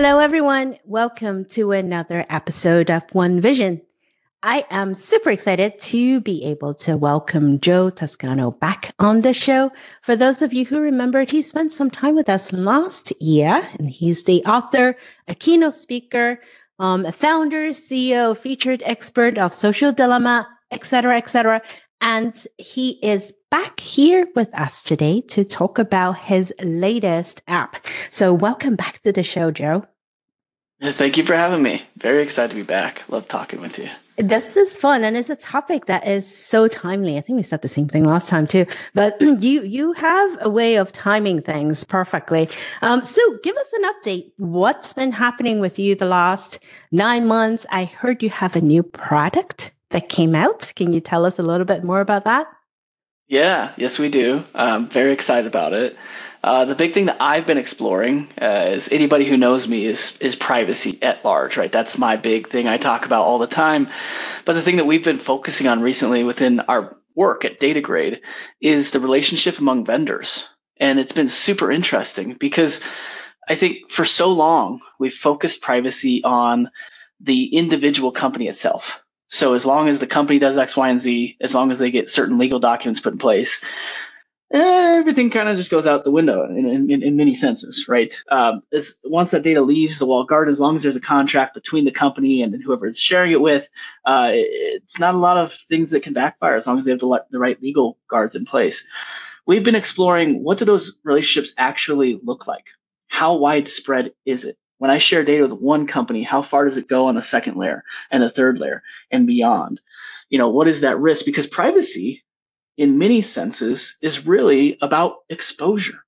Hello, everyone. Welcome to another episode of One Vision. I am super excited to be able to welcome Joe Toscano back on the show. For those of you who remembered, he spent some time with us last year, and he's the author, a keynote speaker, um, a founder, CEO, featured expert of Social Dilemma, etc., etc. And he is back here with us today to talk about his latest app. So welcome back to the show, Joe. Thank you for having me. Very excited to be back. Love talking with you. This is fun and it's a topic that is so timely. I think we said the same thing last time too, but you, you have a way of timing things perfectly. Um, so give us an update. What's been happening with you the last nine months? I heard you have a new product that came out. Can you tell us a little bit more about that? Yeah, yes, we do. I'm very excited about it. Uh, the big thing that I've been exploring uh, is anybody who knows me is is privacy at large, right? That's my big thing I talk about all the time. But the thing that we've been focusing on recently within our work at DataGrade is the relationship among vendors, and it's been super interesting because I think for so long we've focused privacy on the individual company itself. So as long as the company does X, Y, and Z, as long as they get certain legal documents put in place, everything kind of just goes out the window in, in, in many senses, right? Um, once that data leaves the walled garden, as long as there's a contract between the company and whoever is sharing it with, uh, it's not a lot of things that can backfire as long as they have the, the right legal guards in place. We've been exploring what do those relationships actually look like? How widespread is it? When I share data with one company, how far does it go on a second layer and a third layer and beyond? You know, what is that risk? Because privacy in many senses is really about exposure.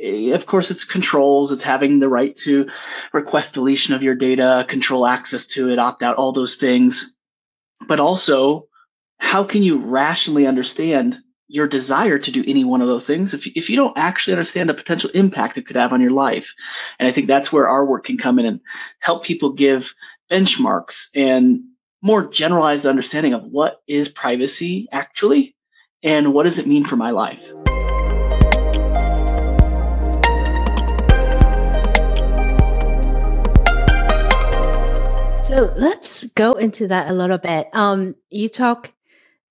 Eh, of course, it's controls. It's having the right to request deletion of your data, control access to it, opt out, all those things. But also, how can you rationally understand your desire to do any one of those things if, if you don't actually understand the potential impact it could have on your life? And I think that's where our work can come in and help people give benchmarks and more generalized understanding of what is privacy actually and what does it mean for my life? So let's go into that a little bit. Um, you talk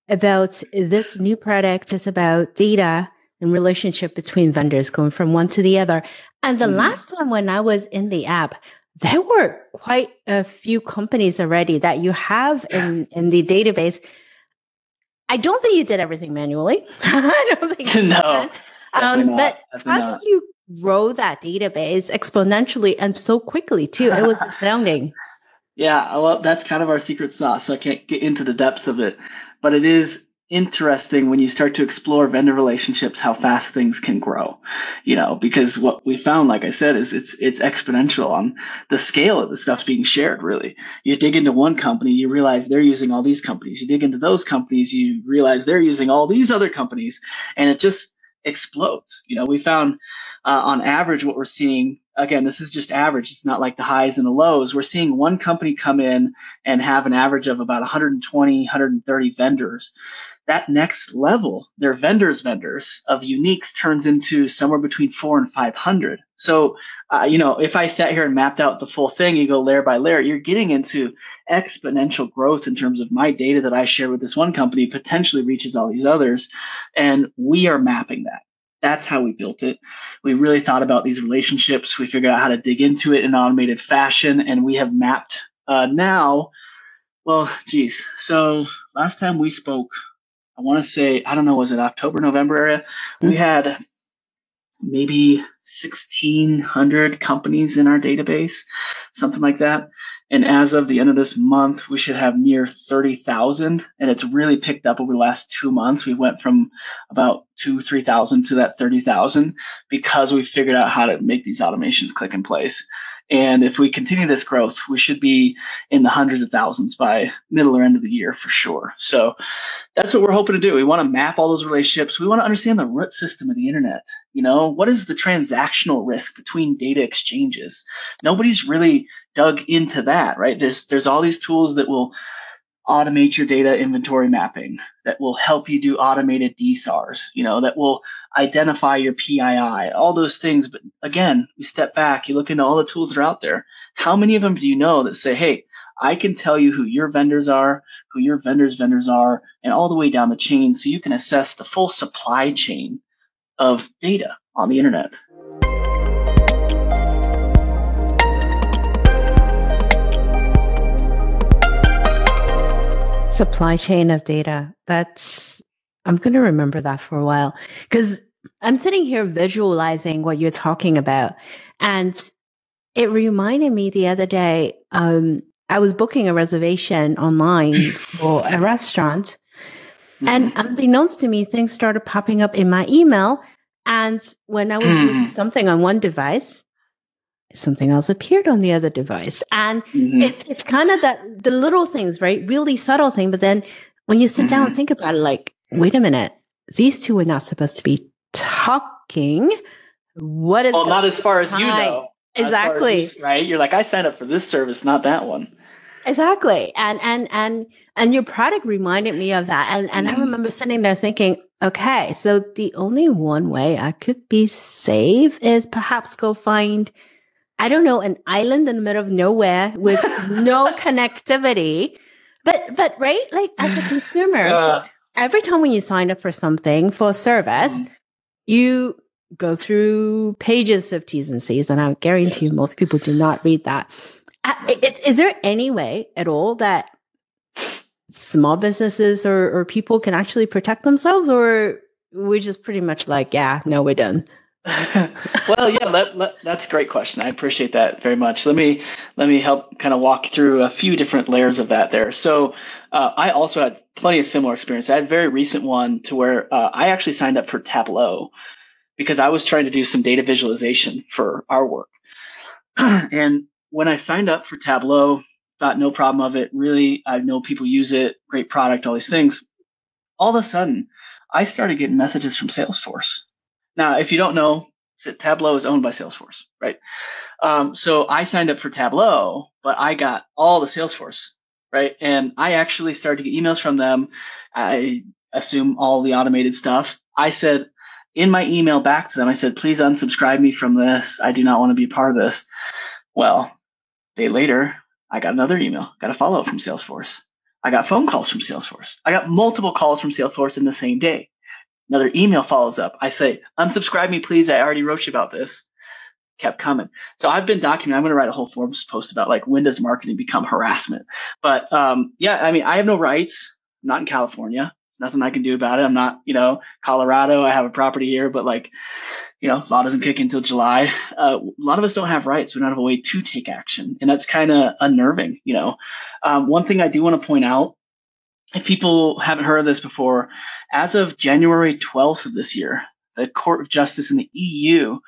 about this new product is about data and relationship between vendors going from one to the other. And the mm last one, when I was in the app, there were quite a few companies already that you have in, in the database I don't think you did everything manually. I don't think no. Um, but how not. did you grow that database exponentially and so quickly too? It was astounding. Yeah, well, that's kind of our secret sauce. So I can't get into the depths of it, but it is interesting when you start to explore vendor relationships how fast things can grow you know because what we found like i said is it's it's exponential on the scale of the stuff's being shared really. You dig into one company you realize they're using all these companies. You dig into those companies you realize they're using all these other companies and it just explodes. You know we found uh, on average what we're seeing again this is just average it's not like the highs and the lows we're seeing one company come in and have an average of about 120 130 vendors that next level, their vendors' vendors of uniques turns into somewhere between four and 500. So, uh, you know, if I sat here and mapped out the full thing, you go layer by layer, you're getting into exponential growth in terms of my data that I share with this one company potentially reaches all these others. And we are mapping that. That's how we built it. We really thought about these relationships. We figured out how to dig into it in automated fashion, and we have mapped uh, now. Well, geez. So last time we spoke, I want to say, I don't know, was it October, November area? We hmm. had maybe 1,600 companies in our database, something like that. And as of the end of this month, we should have near 30,000. And it's really picked up over the last two months. We went from about two, 3,000 to that 30,000 because we figured out how to make these automations click in place. And if we continue this growth, we should be in the hundreds of thousands by middle or end of the year for sure. So that's what we're hoping to do. We want to map all those relationships. We want to understand the root system of the internet. You know, what is the transactional risk between data exchanges? Nobody's really dug into that, right? There's there's all these tools that will automate your data inventory mapping, that will help you do automated DSARs, you know, that will identify your PII, all those things. But again, you step back, you look into all the tools that are out there. How many of them do you know that say, hey, I can tell you who your vendors are, who your vendors' vendors are, and all the way down the chain so you can assess the full supply chain of data on the internet. Supply chain of data. That's, I'm going to remember that for a while because I'm sitting here visualizing what you're talking about. And it reminded me the other day, um, I was booking a reservation online for a restaurant. Mm-hmm. And unbeknownst to me, things started popping up in my email. And when I was doing mm. something on one device, something else appeared on the other device. And mm-hmm. it's it's kind of that the little things, right? Really subtle thing. But then when you sit mm-hmm. down and mm-hmm. think about it, like, wait a minute, these two are not supposed to be talking. What is well, not as far as you know. Exactly. You, right. You're like, I signed up for this service, not that one. Exactly. And and and and your product reminded me of that. And and mm-hmm. I remember sitting there thinking, okay, so the only one way I could be safe is perhaps go find I don't know, an island in the middle of nowhere with no connectivity. But but right, like as a consumer, uh, every time when you sign up for something for a service, mm-hmm. you go through pages of T's and C's, and I guarantee yes. you most people do not read that. Is, is there any way at all that small businesses or, or people can actually protect themselves, or we're just pretty much like, yeah, no, we're done? well, yeah, let, let, that's a great question. I appreciate that very much. Let me let me help kind of walk through a few different layers of that there. So, uh, I also had plenty of similar experience. I had a very recent one to where uh, I actually signed up for Tableau because I was trying to do some data visualization for our work. and when I signed up for Tableau, thought no problem of it. Really, I know people use it. Great product, all these things. All of a sudden, I started getting messages from Salesforce now, if you don't know, Tableau is owned by Salesforce, right? Um, so I signed up for Tableau, but I got all the Salesforce, right? And I actually started to get emails from them. I assume all the automated stuff. I said in my email back to them, I said, please unsubscribe me from this. I do not want to be part of this. Well, day later, I got another email, got a follow up from Salesforce. I got phone calls from Salesforce. I got multiple calls from Salesforce in the same day. Another email follows up. I say, unsubscribe me, please. I already wrote you about this. Kept coming. So I've been documenting. I'm going to write a whole Forbes post about like when does marketing become harassment. But um, yeah, I mean, I have no rights. I'm not in California. Nothing I can do about it. I'm not, you know, Colorado. I have a property here, but like, you know, law doesn't kick until July. Uh, a lot of us don't have rights. We don't have a way to take action, and that's kind of unnerving. You know, um, one thing I do want to point out if people haven't heard of this before, as of January 12th of this year, the Court of Justice in the EU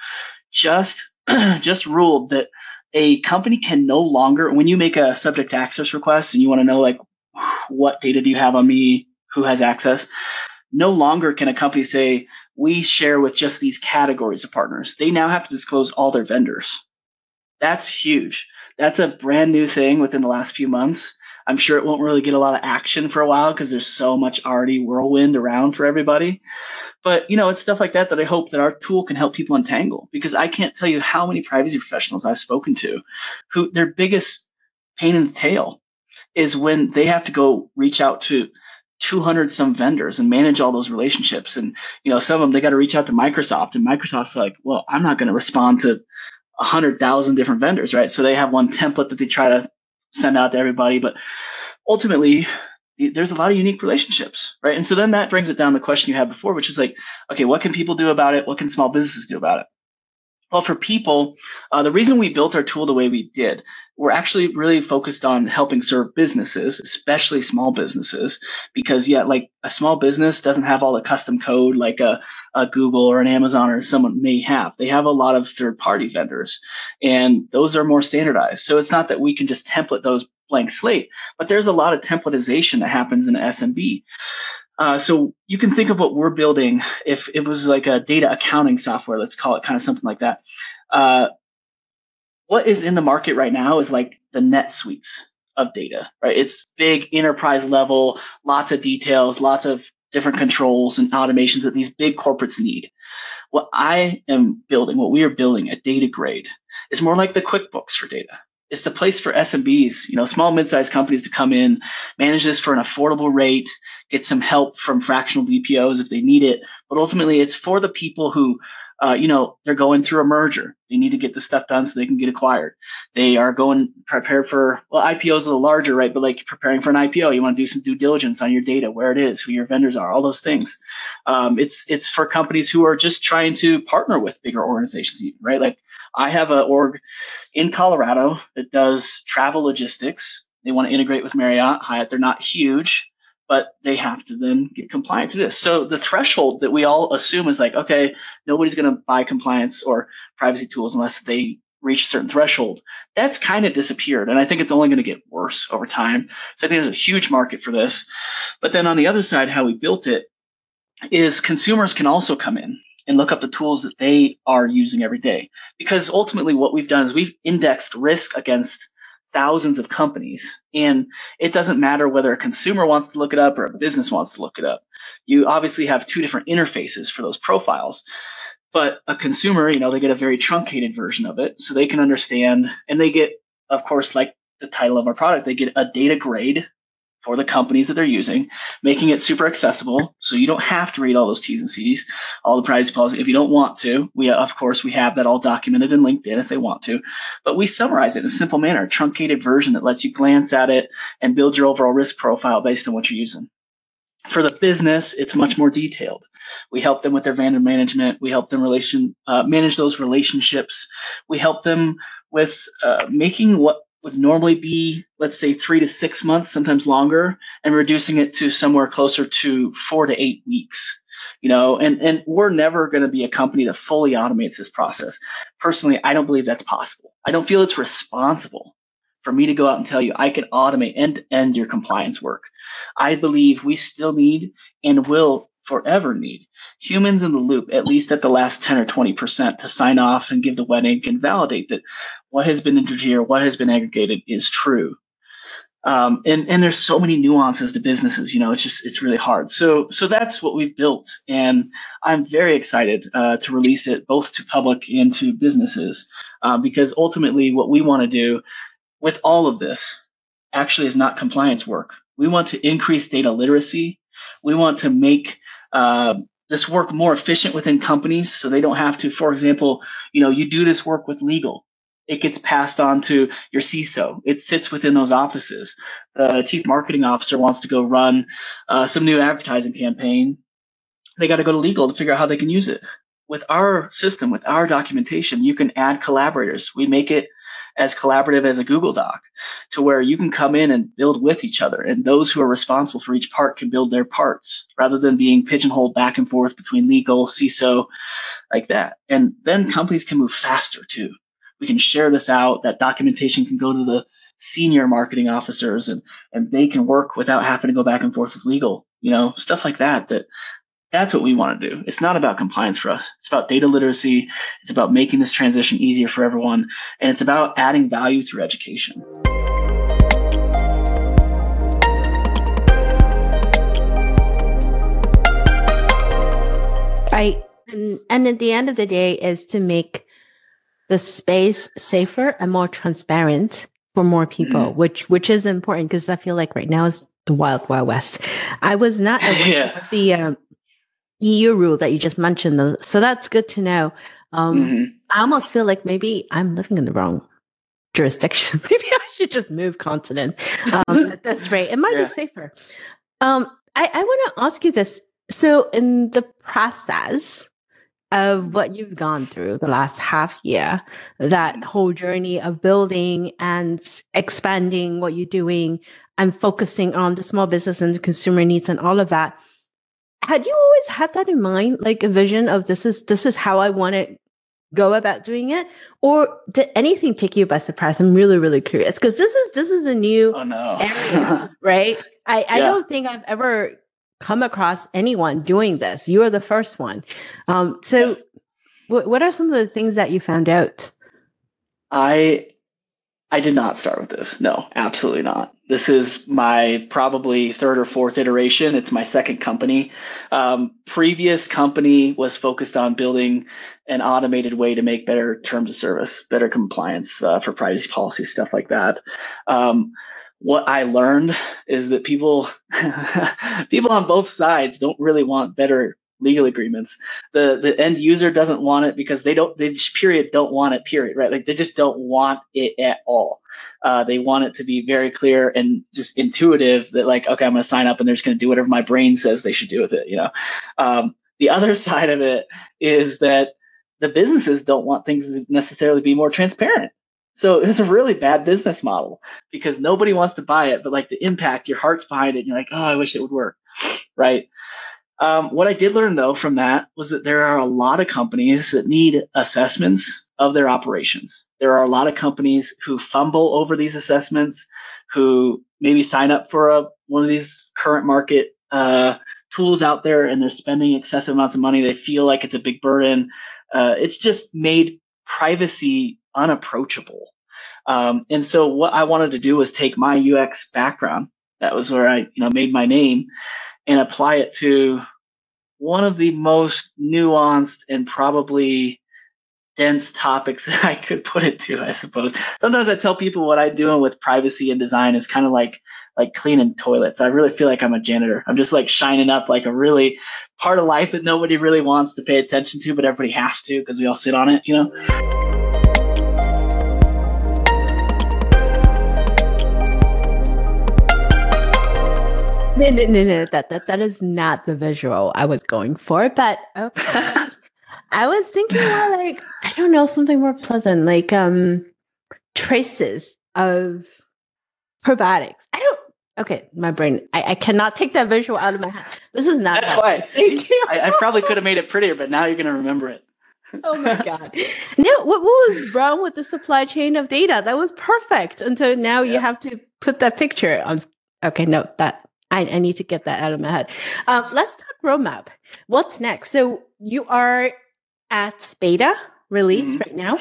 just just ruled that a company can no longer when you make a subject access request and you want to know like what data do you have on me, who has access, no longer can a company say we share with just these categories of partners. They now have to disclose all their vendors. That's huge. That's a brand new thing within the last few months. I'm sure it won't really get a lot of action for a while because there's so much already whirlwind around for everybody. But you know, it's stuff like that that I hope that our tool can help people untangle because I can't tell you how many privacy professionals I've spoken to who their biggest pain in the tail is when they have to go reach out to 200 some vendors and manage all those relationships. And, you know, some of them, they got to reach out to Microsoft and Microsoft's like, well, I'm not going to respond to a hundred thousand different vendors, right? So they have one template that they try to send out to everybody. But ultimately, there's a lot of unique relationships, right? And so then that brings it down to the question you had before, which is like, okay, what can people do about it? What can small businesses do about it? Well, for people, uh, the reason we built our tool the way we did, we're actually really focused on helping serve businesses, especially small businesses, because yeah, like a small business doesn't have all the custom code like a, a Google or an Amazon or someone may have. They have a lot of third party vendors and those are more standardized. So it's not that we can just template those blank slate, but there's a lot of templatization that happens in SMB. Uh, so you can think of what we're building if it was like a data accounting software, let's call it kind of something like that. Uh, what is in the market right now is like the NetSuites of data, right? It's big enterprise level, lots of details, lots of different controls and automations that these big corporates need. What I am building, what we are building at Data Grade, is more like the QuickBooks for data. It's the place for SMBs, you know, small mid-sized companies to come in, manage this for an affordable rate, get some help from fractional DPOs if they need it. But ultimately, it's for the people who uh, you know, they're going through a merger. They need to get the stuff done so they can get acquired. They are going prepare for well, IPO is a little larger, right? But like preparing for an IPO, you want to do some due diligence on your data, where it is, who your vendors are, all those things. Um, it's it's for companies who are just trying to partner with bigger organizations, even right? Like I have an org in Colorado that does travel logistics. They want to integrate with Marriott, Hyatt. They're not huge, but they have to then get compliant to this. So the threshold that we all assume is like, okay, nobody's going to buy compliance or privacy tools unless they reach a certain threshold. That's kind of disappeared. And I think it's only going to get worse over time. So I think there's a huge market for this. But then on the other side, how we built it is consumers can also come in and look up the tools that they are using every day. Because ultimately what we've done is we've indexed risk against thousands of companies. And it doesn't matter whether a consumer wants to look it up or a business wants to look it up. You obviously have two different interfaces for those profiles. But a consumer, you know, they get a very truncated version of it so they can understand and they get, of course, like the title of our product, they get a data grade for the companies that they're using, making it super accessible. So you don't have to read all those T's and C's, all the privacy policy. If you don't want to, we, of course, we have that all documented in LinkedIn if they want to, but we summarize it in a simple manner, a truncated version that lets you glance at it and build your overall risk profile based on what you're using. For the business, it's much more detailed. We help them with their vendor management. We help them relation uh, manage those relationships. We help them with uh, making what would normally be, let's say, three to six months, sometimes longer, and reducing it to somewhere closer to four to eight weeks. You know, and, and we're never going to be a company that fully automates this process. Personally, I don't believe that's possible. I don't feel it's responsible for me to go out and tell you I can automate end to end your compliance work. I believe we still need and will forever need humans in the loop, at least at the last 10 or 20% to sign off and give the wet ink and validate that what has been entered here, what has been aggregated is true. Um, and and there's so many nuances to businesses. You know, it's just it's really hard. So so that's what we've built, and I'm very excited uh, to release it both to public and to businesses uh, because ultimately what we want to do with all of this actually is not compliance work. We want to increase data literacy. We want to make uh, this work more efficient within companies so they don't have to, for example, you know, you do this work with legal it gets passed on to your CISO. It sits within those offices. The chief marketing officer wants to go run uh, some new advertising campaign. They got to go to legal to figure out how they can use it. With our system, with our documentation, you can add collaborators. We make it as collaborative as a Google Doc to where you can come in and build with each other. And those who are responsible for each part can build their parts rather than being pigeonholed back and forth between legal, CISO, like that. And then companies can move faster too we can share this out. That documentation can go to the senior marketing officers and, and they can work without having to go back and forth with legal, you know, stuff like that, that that's what we want to do. It's not about compliance for us. It's about data literacy. It's about making this transition easier for everyone. And it's about adding value through education. Right. And, and at the end of the day is to make the space safer and more transparent for more people, mm. which which is important because I feel like right now is the wild wild west. I was not aware yeah. of the um, EU rule that you just mentioned, so that's good to know. Um, mm-hmm. I almost feel like maybe I'm living in the wrong jurisdiction. maybe I should just move continent um, at this rate. It might yeah. be safer. Um, I, I want to ask you this. So, in the process of what you've gone through the last half year, that whole journey of building and expanding what you're doing and focusing on the small business and the consumer needs and all of that. Had you always had that in mind, like a vision of this is this is how I want to go about doing it, or did anything take you by surprise? I'm really, really curious because this is this is a new oh, no. area, right? I, I don't think I've ever come across anyone doing this. You are the first one. Um, so, what are some of the things that you found out? I I did not start with this. No, absolutely not. This is my probably third or fourth iteration. It's my second company. Um, previous company was focused on building an automated way to make better terms of service, better compliance uh, for privacy policy, stuff like that. Um, what I learned is that people, people on both sides don't really want better legal agreements. The the end user doesn't want it because they don't they just period don't want it period right like they just don't want it at all. Uh, they want it to be very clear and just intuitive that like okay I'm going to sign up and they're just going to do whatever my brain says they should do with it. You know, um, the other side of it is that the businesses don't want things to necessarily be more transparent. So it's a really bad business model because nobody wants to buy it, but like the impact, your heart's behind it. And you're like, oh, I wish it would work. Right. Um, what I did learn though from that was that there are a lot of companies that need assessments of their operations. There are a lot of companies who fumble over these assessments, who maybe sign up for a, one of these current market uh, tools out there and they're spending excessive amounts of money. They feel like it's a big burden. Uh, it's just made privacy unapproachable. Um, and so what I wanted to do was take my UX background. That was where I, you know, made my name and apply it to one of the most nuanced and probably dense topics that I could put it to, I suppose. Sometimes I tell people what I'm doing with privacy and design is kind of like like cleaning toilets. I really feel like I'm a janitor. I'm just like shining up like a really part of life that nobody really wants to pay attention to, but everybody has to because we all sit on it, you know? No, no, no, no. That, that, that is not the visual I was going for, but okay. I was thinking more like, I don't know, something more pleasant, like um traces of probiotics. I don't okay, my brain I, I cannot take that visual out of my head. This is not That's why. I, I probably could have made it prettier, but now you're gonna remember it. oh my god! No, what, what was wrong with the supply chain of data? That was perfect until now. Yeah. You have to put that picture on. Okay, no, that I, I need to get that out of my head. Um, let's talk roadmap. What's next? So you are at beta release mm-hmm. right now.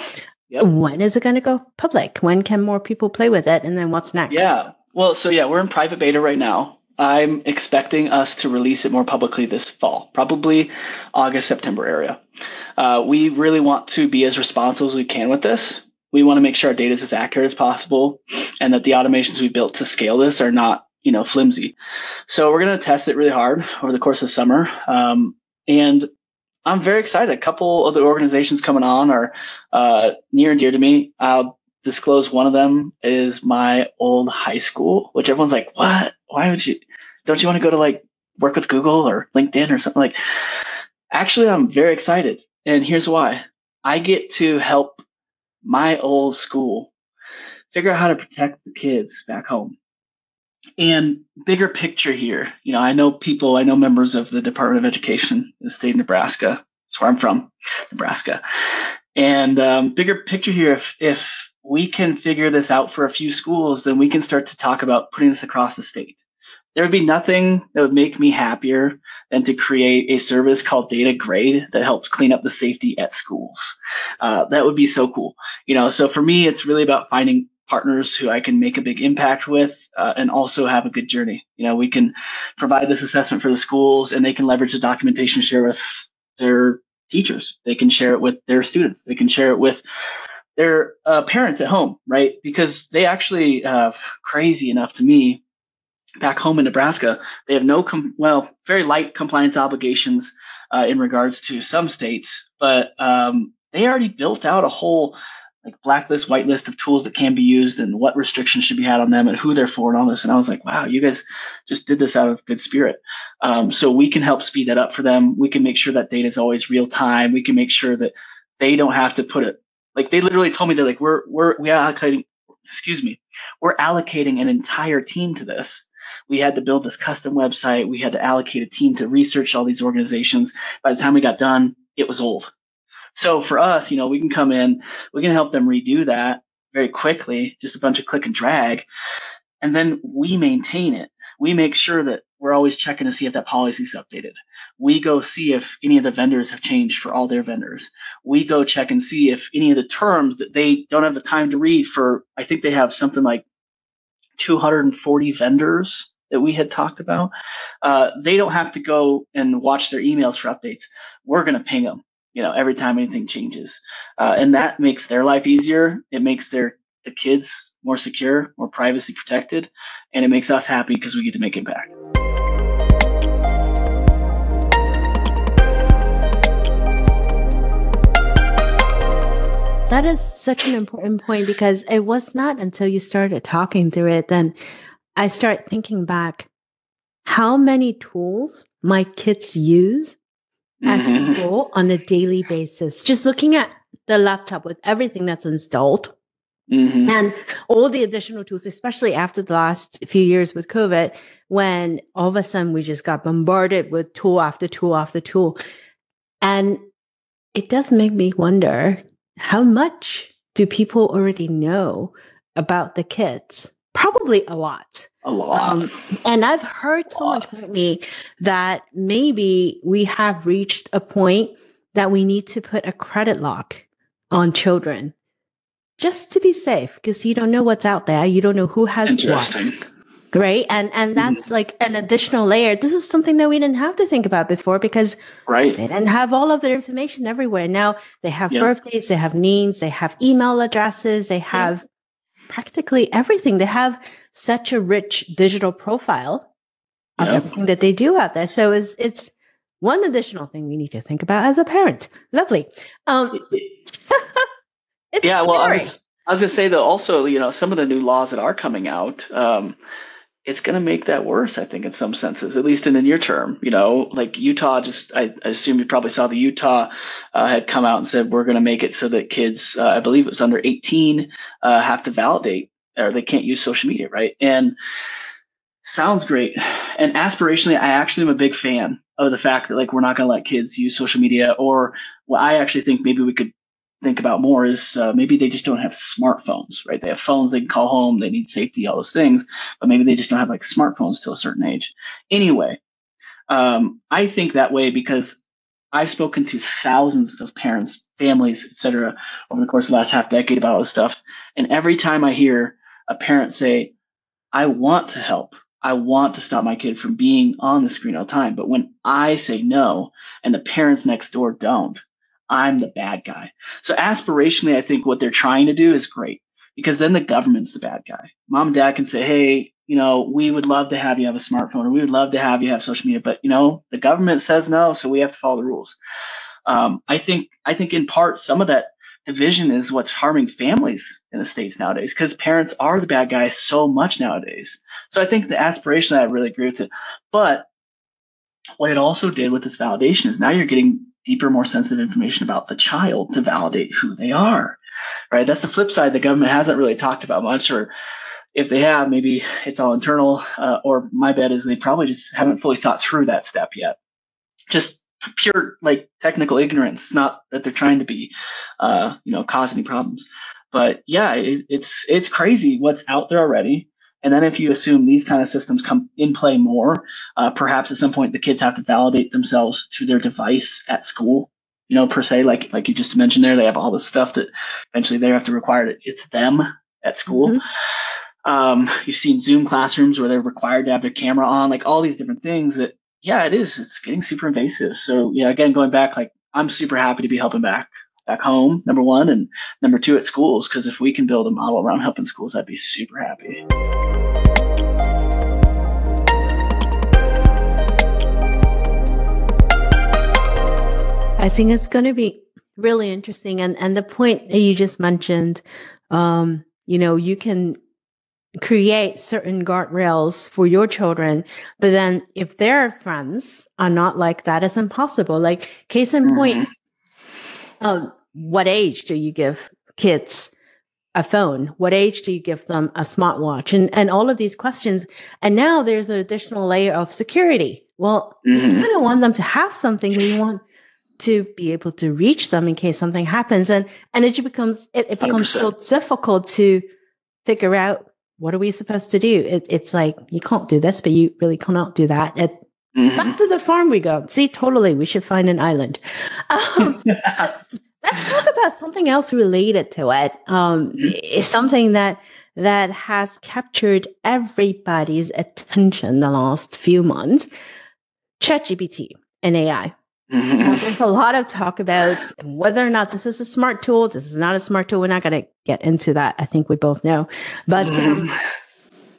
Yep. When is it going to go public? When can more people play with it? And then what's next? Yeah. Well, so yeah, we're in private beta right now. I'm expecting us to release it more publicly this fall, probably August, September area. Uh, we really want to be as responsible as we can with this. We want to make sure our data is as accurate as possible and that the automations we built to scale this are not you know flimsy. So we're going to test it really hard over the course of summer, um, and I'm very excited. A couple of the organizations coming on are uh, near and dear to me. I'll disclose one of them is my old high school, which everyone's like, "What? Why would you? Don't you want to go to like work with Google or LinkedIn or something like?" Actually, I'm very excited, and here's why: I get to help my old school figure out how to protect the kids back home and bigger picture here, you know, I know people, I know members of the Department of Education in the state of Nebraska. That's where I'm from, Nebraska. And um, bigger picture here, if if we can figure this out for a few schools, then we can start to talk about putting this across the state. There would be nothing that would make me happier than to create a service called Data Grade that helps clean up the safety at schools. Uh, that would be so cool. You know, so for me, it's really about finding partners who I can make a big impact with uh, and also have a good journey. You know, we can provide this assessment for the schools and they can leverage the documentation share with their teachers. They can share it with their students. They can share it with their uh, parents at home, right? Because they actually, uh, crazy enough to me, back home in Nebraska, they have no, com- well, very light compliance obligations uh, in regards to some states, but um, they already built out a whole like blacklist, whitelist of tools that can be used and what restrictions should be had on them and who they're for and all this. And I was like, wow, you guys just did this out of good spirit. Um, so we can help speed that up for them. We can make sure that data is always real time. We can make sure that they don't have to put it like they literally told me they're like, we're, we're, we are allocating, excuse me, we're allocating an entire team to this. We had to build this custom website. We had to allocate a team to research all these organizations. By the time we got done, it was old so for us, you know, we can come in, we can help them redo that very quickly, just a bunch of click and drag. And then we maintain it. We make sure that we're always checking to see if that policy is updated. We go see if any of the vendors have changed for all their vendors. We go check and see if any of the terms that they don't have the time to read for, I think they have something like 240 vendors that we had talked about. Uh, they don't have to go and watch their emails for updates. We're going to ping them, you know, every time anything changes. Uh, and that makes their life easier. It makes their the kids more secure, more privacy protected, and it makes us happy because we get to make impact. That is such an important point because it was not until you started talking through it then I start thinking back how many tools my kids use at mm-hmm. school on a daily basis. Just looking at the laptop with everything that's installed mm-hmm. and all the additional tools, especially after the last few years with COVID, when all of a sudden we just got bombarded with tool after tool after tool. And it does make me wonder how much do people already know about the kids? Probably a lot. A lot. Um, and I've heard someone tell me that maybe we have reached a point that we need to put a credit lock on children just to be safe because you don't know what's out there. You don't know who has what. Right. And and mm-hmm. that's mm-hmm. like an additional layer. This is something that we didn't have to think about before because right. they didn't have all of their information everywhere. Now they have yep. birthdays, they have names, they have email addresses, they have yep. Practically everything. They have such a rich digital profile of yep. everything that they do out there. So it's it's one additional thing we need to think about as a parent. Lovely. Um yeah, well, I was, I was, gonna say that also, you know, some of the new laws that are coming out, um, it's going to make that worse, I think, in some senses, at least in the near term. You know, like Utah, just I, I assume you probably saw the Utah uh, had come out and said we're going to make it so that kids, uh, I believe it was under 18, uh, have to validate or they can't use social media, right? And sounds great. And aspirationally, I actually am a big fan of the fact that like we're not going to let kids use social media, or I actually think maybe we could think about more is uh, maybe they just don't have smartphones, right? They have phones they can call home, they need safety, all those things, but maybe they just don't have like smartphones till a certain age. Anyway, um, I think that way because I've spoken to thousands of parents, families, etc., over the course of the last half decade about this stuff, and every time I hear a parent say, "I want to help," I want to stop my kid from being on the screen all the time. But when I say no and the parents next door don't, I'm the bad guy. So aspirationally, I think what they're trying to do is great because then the government's the bad guy. Mom and dad can say, Hey, you know, we would love to have you have a smartphone or we would love to have you have social media, but you know, the government says no, so we have to follow the rules. Um, I think, I think in part, some of that division is what's harming families in the States nowadays because parents are the bad guys so much nowadays. So I think the aspiration, I really agree with it. But what it also did with this validation is now you're getting deeper, more sensitive information about the child to validate who they are. Right. That's the flip side the government hasn't really talked about much, or if they have, maybe it's all internal. Uh, or my bet is they probably just haven't fully thought through that step yet. Just pure like technical ignorance, not that they're trying to be, uh, you know, cause any problems. But yeah, it, it's it's crazy what's out there already. And then if you assume these kind of systems come in play more, uh, perhaps at some point the kids have to validate themselves to their device at school. You know, per se, like like you just mentioned there, they have all this stuff that eventually they have to require that it's them at school. Mm-hmm. Um, you've seen Zoom classrooms where they're required to have their camera on, like all these different things that, yeah, it is. It's getting super invasive. So yeah, again, going back, like I'm super happy to be helping back back home, number one, and number two at schools. Because if we can build a model around helping schools, I'd be super happy. I think it's going to be really interesting. And and the point that you just mentioned, um, you know, you can create certain guardrails for your children, but then if their friends are not like that, it's impossible. Like case in point, mm-hmm. um, what age do you give kids a phone? What age do you give them a smartwatch? And and all of these questions. And now there's an additional layer of security. Well, mm-hmm. you kind of want them to have something. You want to be able to reach them in case something happens. And and it becomes it, it becomes 100%. so difficult to figure out what are we supposed to do? It, it's like, you can't do this, but you really cannot do that. It, mm-hmm. Back to the farm we go. See, totally, we should find an island. Um, let's talk about something else related to it. Um, mm-hmm. It's something that that has captured everybody's attention the last few months ChatGPT and AI. Mm-hmm. Uh, there's a lot of talk about whether or not this is a smart tool. This is not a smart tool. We're not going to get into that. I think we both know. But um,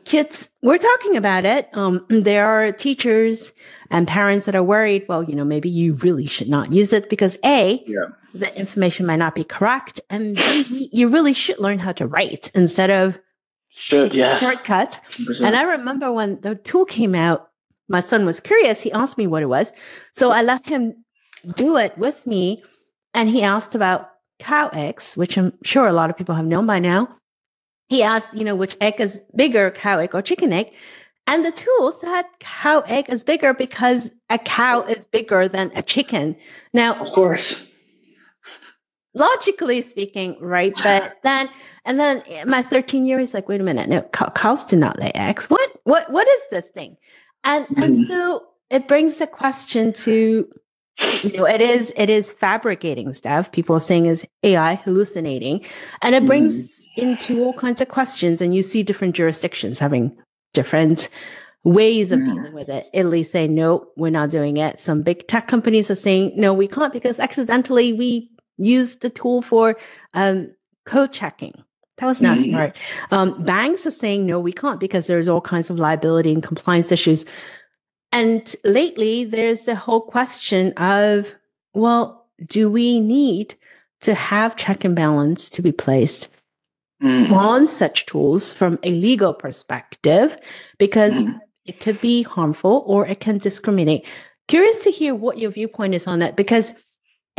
kids, we're talking about it. Um, there are teachers and parents that are worried. Well, you know, maybe you really should not use it because A, yeah. The information might not be correct. And you really should learn how to write instead of should, yes. shortcuts. 100%. And I remember when the tool came out, my son was curious. He asked me what it was. So I let him do it with me. And he asked about cow eggs, which I'm sure a lot of people have known by now. He asked, you know, which egg is bigger, cow egg or chicken egg. And the tool said cow egg is bigger because a cow is bigger than a chicken. Now, of course, logically speaking, right? But then, and then my 13 year is like, wait a minute, no, cows do not lay eggs. What, what, what is this thing? And, mm-hmm. and so it brings a question to, you know, it is, it is fabricating stuff. People are saying is AI hallucinating and it brings mm-hmm. into all kinds of questions. And you see different jurisdictions having different ways of mm. dealing with it. Italy saying, no, we're not doing it. Some big tech companies are saying, no, we can't because accidentally we used the tool for um, code checking. That was not mm-hmm. smart. Um, banks are saying, no, we can't because there's all kinds of liability and compliance issues. And lately, there's the whole question of, well, do we need to have check and balance to be placed mm. on such tools from a legal perspective? Because mm. it could be harmful or it can discriminate. Curious to hear what your viewpoint is on that because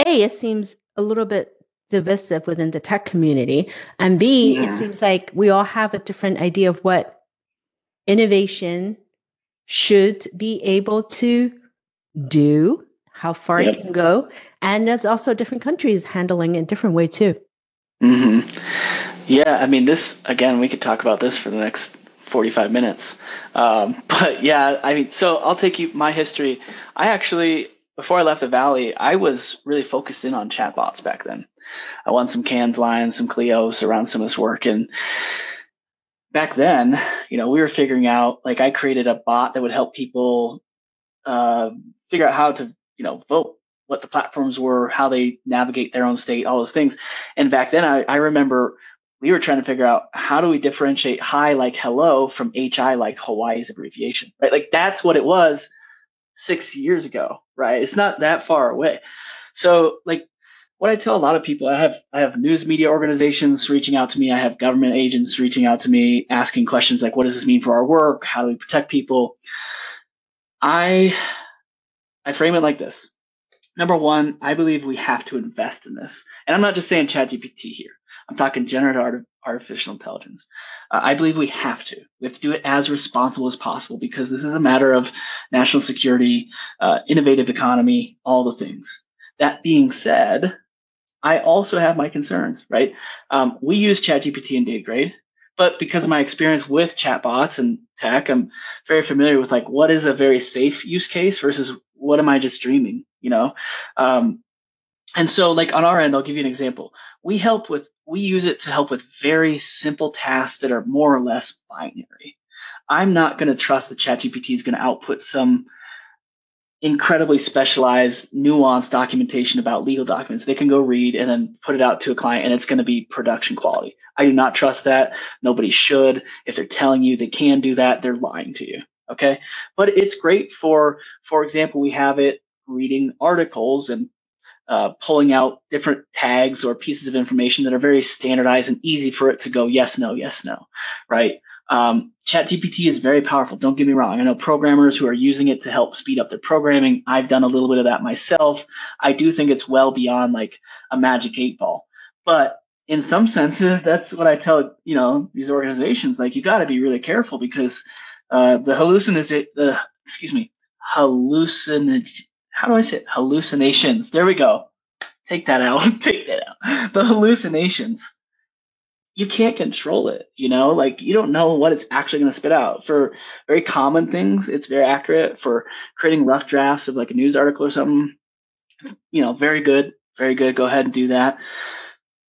A, it seems a little bit divisive within the tech community. And B, yeah. it seems like we all have a different idea of what innovation should be able to do, how far yep. it can go. And there's also different countries handling it different way too. Mm-hmm. Yeah, I mean, this again, we could talk about this for the next 45 minutes. Um, but yeah, I mean, so I'll take you my history. I actually, before I left the Valley, I was really focused in on chatbots back then. I won some Cannes Lions, some Clios around some of this work. And back then, you know, we were figuring out, like I created a bot that would help people uh, figure out how to, you know, vote, what the platforms were, how they navigate their own state, all those things. And back then, I, I remember we were trying to figure out how do we differentiate hi like hello from hi like Hawaii's abbreviation, right? Like that's what it was six years ago, right? It's not that far away. So like what I tell a lot of people, I have I have news media organizations reaching out to me. I have government agents reaching out to me, asking questions like, "What does this mean for our work? How do we protect people?" I I frame it like this. Number one, I believe we have to invest in this, and I'm not just saying ChatGPT here. I'm talking generative art, artificial intelligence. Uh, I believe we have to. We have to do it as responsible as possible because this is a matter of national security, uh, innovative economy, all the things. That being said, I also have my concerns, right? Um, we use ChatGPT and DataGrade, but because of my experience with chatbots and tech, I'm very familiar with like what is a very safe use case versus what am I just dreaming, you know? Um, and so, like on our end, I'll give you an example. We help with, we use it to help with very simple tasks that are more or less binary. I'm not going to trust that ChatGPT is going to output some incredibly specialized, nuanced documentation about legal documents. They can go read and then put it out to a client and it's going to be production quality. I do not trust that. Nobody should. If they're telling you they can do that, they're lying to you. Okay. But it's great for, for example, we have it reading articles and uh, pulling out different tags or pieces of information that are very standardized and easy for it to go yes, no, yes, no, right? Um, ChatGPT is very powerful. Don't get me wrong. I know programmers who are using it to help speed up their programming. I've done a little bit of that myself. I do think it's well beyond like a magic eight ball. But in some senses, that's what I tell you know these organizations. Like you got to be really careful because uh, the hallucination, the excuse me, hallucin. How do I say it? hallucinations? There we go. Take that out. Take that out. The hallucinations you can't control it you know like you don't know what it's actually going to spit out for very common things it's very accurate for creating rough drafts of like a news article or something you know very good very good go ahead and do that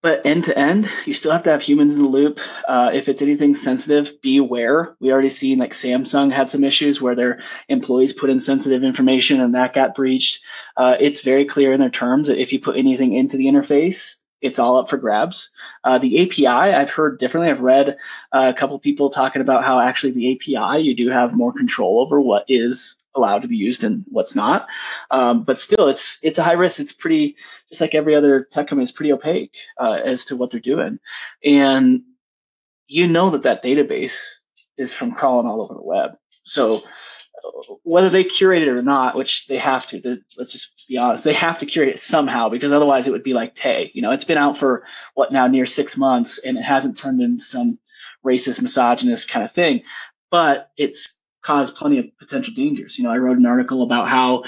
but end to end, you still have to have humans in the loop. Uh, if it's anything sensitive, be aware. We already seen like Samsung had some issues where their employees put in sensitive information and that got breached. Uh, it's very clear in their terms that if you put anything into the interface, it's all up for grabs. Uh, the API, I've heard differently. I've read uh, a couple people talking about how actually the API, you do have more control over what is allowed to be used and what's not. Um, but still, it's it's a high risk. It's pretty just like every other tech company. is pretty opaque uh, as to what they're doing, and you know that that database is from crawling all over the web. So whether they curate it or not, which they have to, let's just be honest, they have to curate it somehow because otherwise it would be like Tay. You know, it's been out for what now near six months and it hasn't turned into some racist, misogynist kind of thing, but it's caused plenty of potential dangers. You know, I wrote an article about how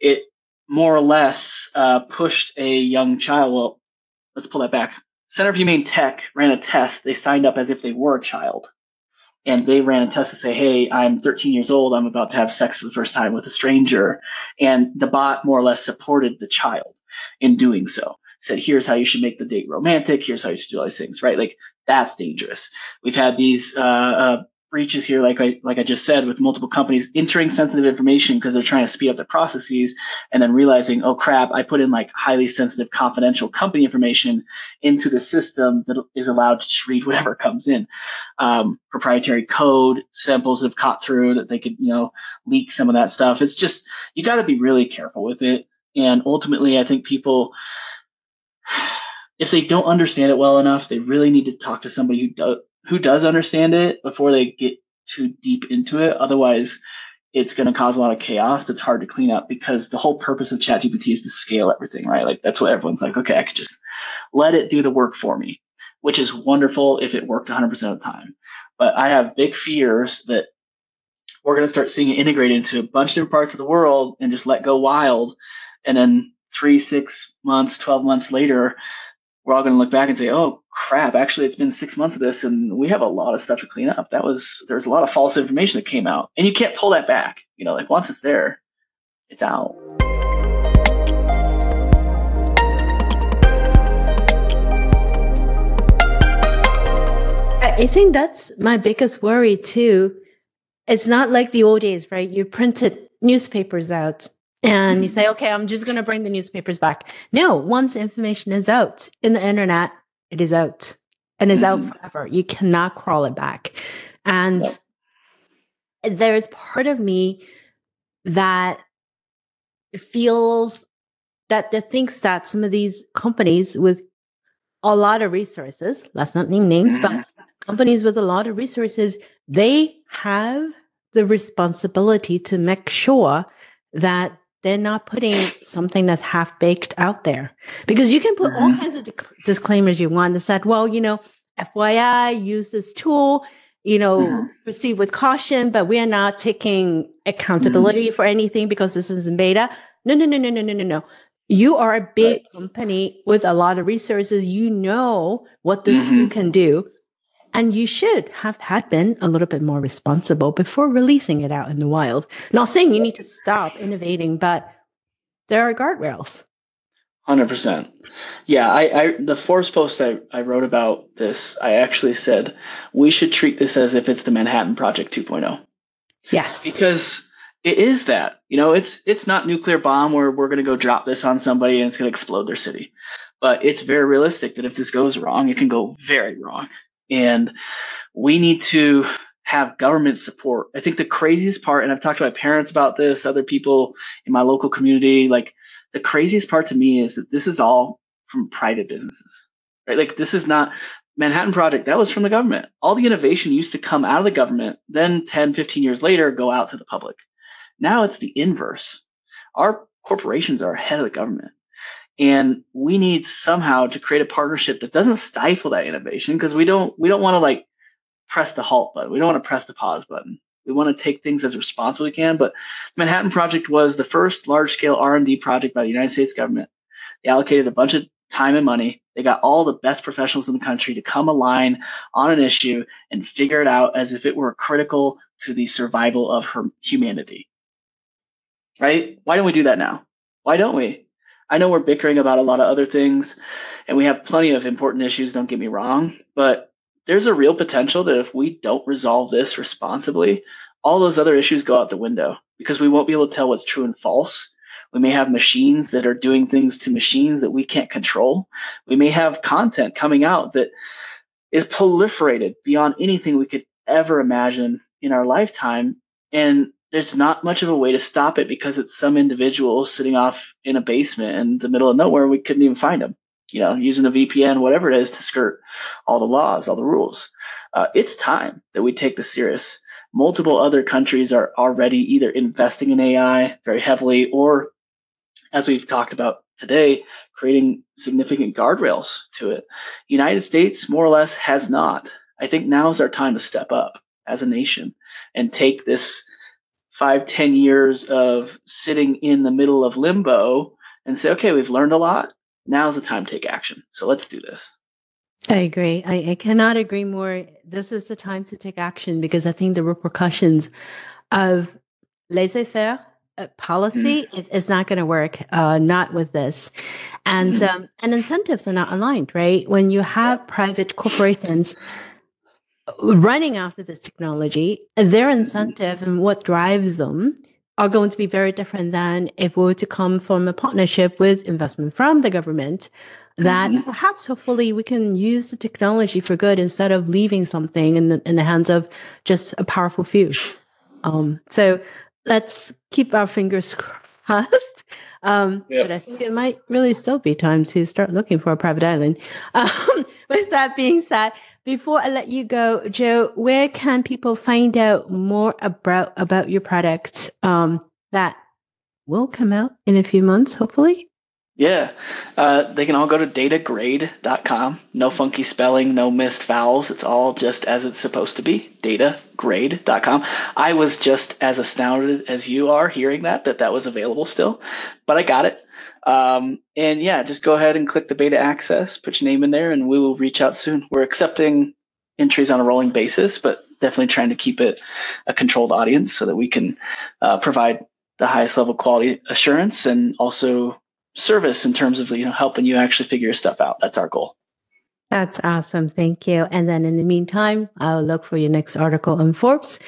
it more or less uh, pushed a young child. Well, let's pull that back. Center for Humane Tech ran a test. They signed up as if they were a child and they ran a test to say, "Hey, I'm 13 years old. I'm about to have sex for the first time with a stranger," and the bot more or less supported the child in doing so. Said, "Here's how you should make the date romantic. Here's how you should do all these things." Right? Like that's dangerous. We've had these uh, uh, breaches here, like I like I just said, with multiple companies entering sensitive information because they're trying to speed up their processes, and then realizing, oh crap, I put in like highly sensitive, confidential company information into the system that is allowed to just read whatever comes in. Um, proprietary code, samples have caught through that they could, you know, leak some of that stuff. It's just you got to be really careful with it, and ultimately, I think people. If they don't understand it well enough, they really need to talk to somebody who does who does understand it before they get too deep into it. Otherwise, it's going to cause a lot of chaos that's hard to clean up because the whole purpose of ChatGPT is to scale everything, right? Like that's what everyone's like, okay, I could just let it do the work for me, which is wonderful if it worked 100% of the time. But I have big fears that we're going to start seeing it integrated into a bunch of different parts of the world and just let go wild. And then three, six months, 12 months later, we're all going to look back and say, "Oh crap! Actually, it's been six months of this, and we have a lot of stuff to clean up." That was there's a lot of false information that came out, and you can't pull that back. You know, like once it's there, it's out. I think that's my biggest worry too. It's not like the old days, right? You printed newspapers out and you say, okay, I'm just going to bring the newspapers back. No, once information is out in the internet, it is out and is mm-hmm. out forever. You cannot crawl it back. And yep. there's part of me that feels that that thinks that some of these companies with a lot of resources, let's not name names, but companies with a lot of resources, they have the responsibility to make sure that they're not putting something that's half baked out there because you can put mm-hmm. all kinds of disclaimers you want that said, well, you know, FYI, use this tool, you know, mm-hmm. proceed with caution, but we are not taking accountability mm-hmm. for anything because this is in beta. No, no, no, no, no, no, no, no. You are a big right. company with a lot of resources. You know what this tool mm-hmm. can do. And you should have had been a little bit more responsible before releasing it out in the wild. Not saying you need to stop innovating, but there are guardrails. Hundred percent. Yeah, I, I the Forbes post I, I wrote about this, I actually said we should treat this as if it's the Manhattan Project 2.0. Yes. Because it is that. You know, it's it's not nuclear bomb where we're gonna go drop this on somebody and it's gonna explode their city. But it's very realistic that if this goes wrong, it can go very wrong. And we need to have government support. I think the craziest part, and I've talked to my parents about this, other people in my local community, like the craziest part to me is that this is all from private businesses, right? Like this is not Manhattan Project, that was from the government. All the innovation used to come out of the government, then 10, 15 years later, go out to the public. Now it's the inverse. Our corporations are ahead of the government. And we need somehow to create a partnership that doesn't stifle that innovation because we don't we don't want to like press the halt button. We don't want to press the pause button. We want to take things as responsibly we can. But the Manhattan Project was the first large scale R and D project by the United States government. They allocated a bunch of time and money. They got all the best professionals in the country to come align on an issue and figure it out as if it were critical to the survival of her humanity. Right? Why don't we do that now? Why don't we? I know we're bickering about a lot of other things and we have plenty of important issues, don't get me wrong, but there's a real potential that if we don't resolve this responsibly, all those other issues go out the window because we won't be able to tell what's true and false. We may have machines that are doing things to machines that we can't control. We may have content coming out that is proliferated beyond anything we could ever imagine in our lifetime. And there's not much of a way to stop it because it's some individual sitting off in a basement in the middle of nowhere. We couldn't even find them, you know, using a VPN, whatever it is to skirt all the laws, all the rules. Uh, it's time that we take this serious. Multiple other countries are already either investing in AI very heavily or, as we've talked about today, creating significant guardrails to it. United States more or less has not. I think now is our time to step up as a nation and take this five, ten years of sitting in the middle of limbo and say, okay, we've learned a lot. Now's the time to take action. So let's do this. I agree. I, I cannot agree more. This is the time to take action because I think the repercussions of laissez faire uh, policy mm. is not going to work. Uh, not with this, and mm. um, and incentives are not aligned. Right when you have private corporations running after this technology, their incentive and what drives them are going to be very different than if we were to come from a partnership with investment from the government that mm-hmm. perhaps hopefully we can use the technology for good instead of leaving something in the, in the hands of just a powerful few. Um, so let's keep our fingers crossed. Um, yep. But I think it might really still be time to start looking for a private island. Um, with that being said, before I let you go, Joe, where can people find out more about about your product um, that will come out in a few months, hopefully? Yeah, uh, they can all go to datagrade.com. No funky spelling, no missed vowels. It's all just as it's supposed to be. Datagrade.com. I was just as astounded as you are hearing that that that was available still, but I got it. Um, and yeah, just go ahead and click the beta access, put your name in there, and we will reach out soon. We're accepting entries on a rolling basis, but definitely trying to keep it a controlled audience so that we can uh, provide the highest level quality assurance and also service in terms of you know helping you actually figure your stuff out. That's our goal. That's awesome. Thank you. And then in the meantime, I'll look for your next article on Forbes.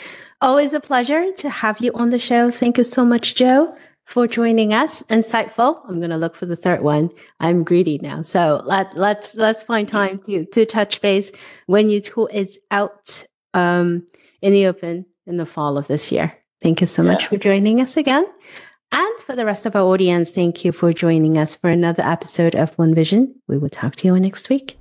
Always a pleasure to have you on the show. Thank you so much, Joe, for joining us. Insightful. I'm going to look for the third one. I'm greedy now. So let, let's, let's find time to, to touch base when your tool is out, um, in the open in the fall of this year. Thank you so yeah. much for joining us again. And for the rest of our audience, thank you for joining us for another episode of One Vision. We will talk to you next week.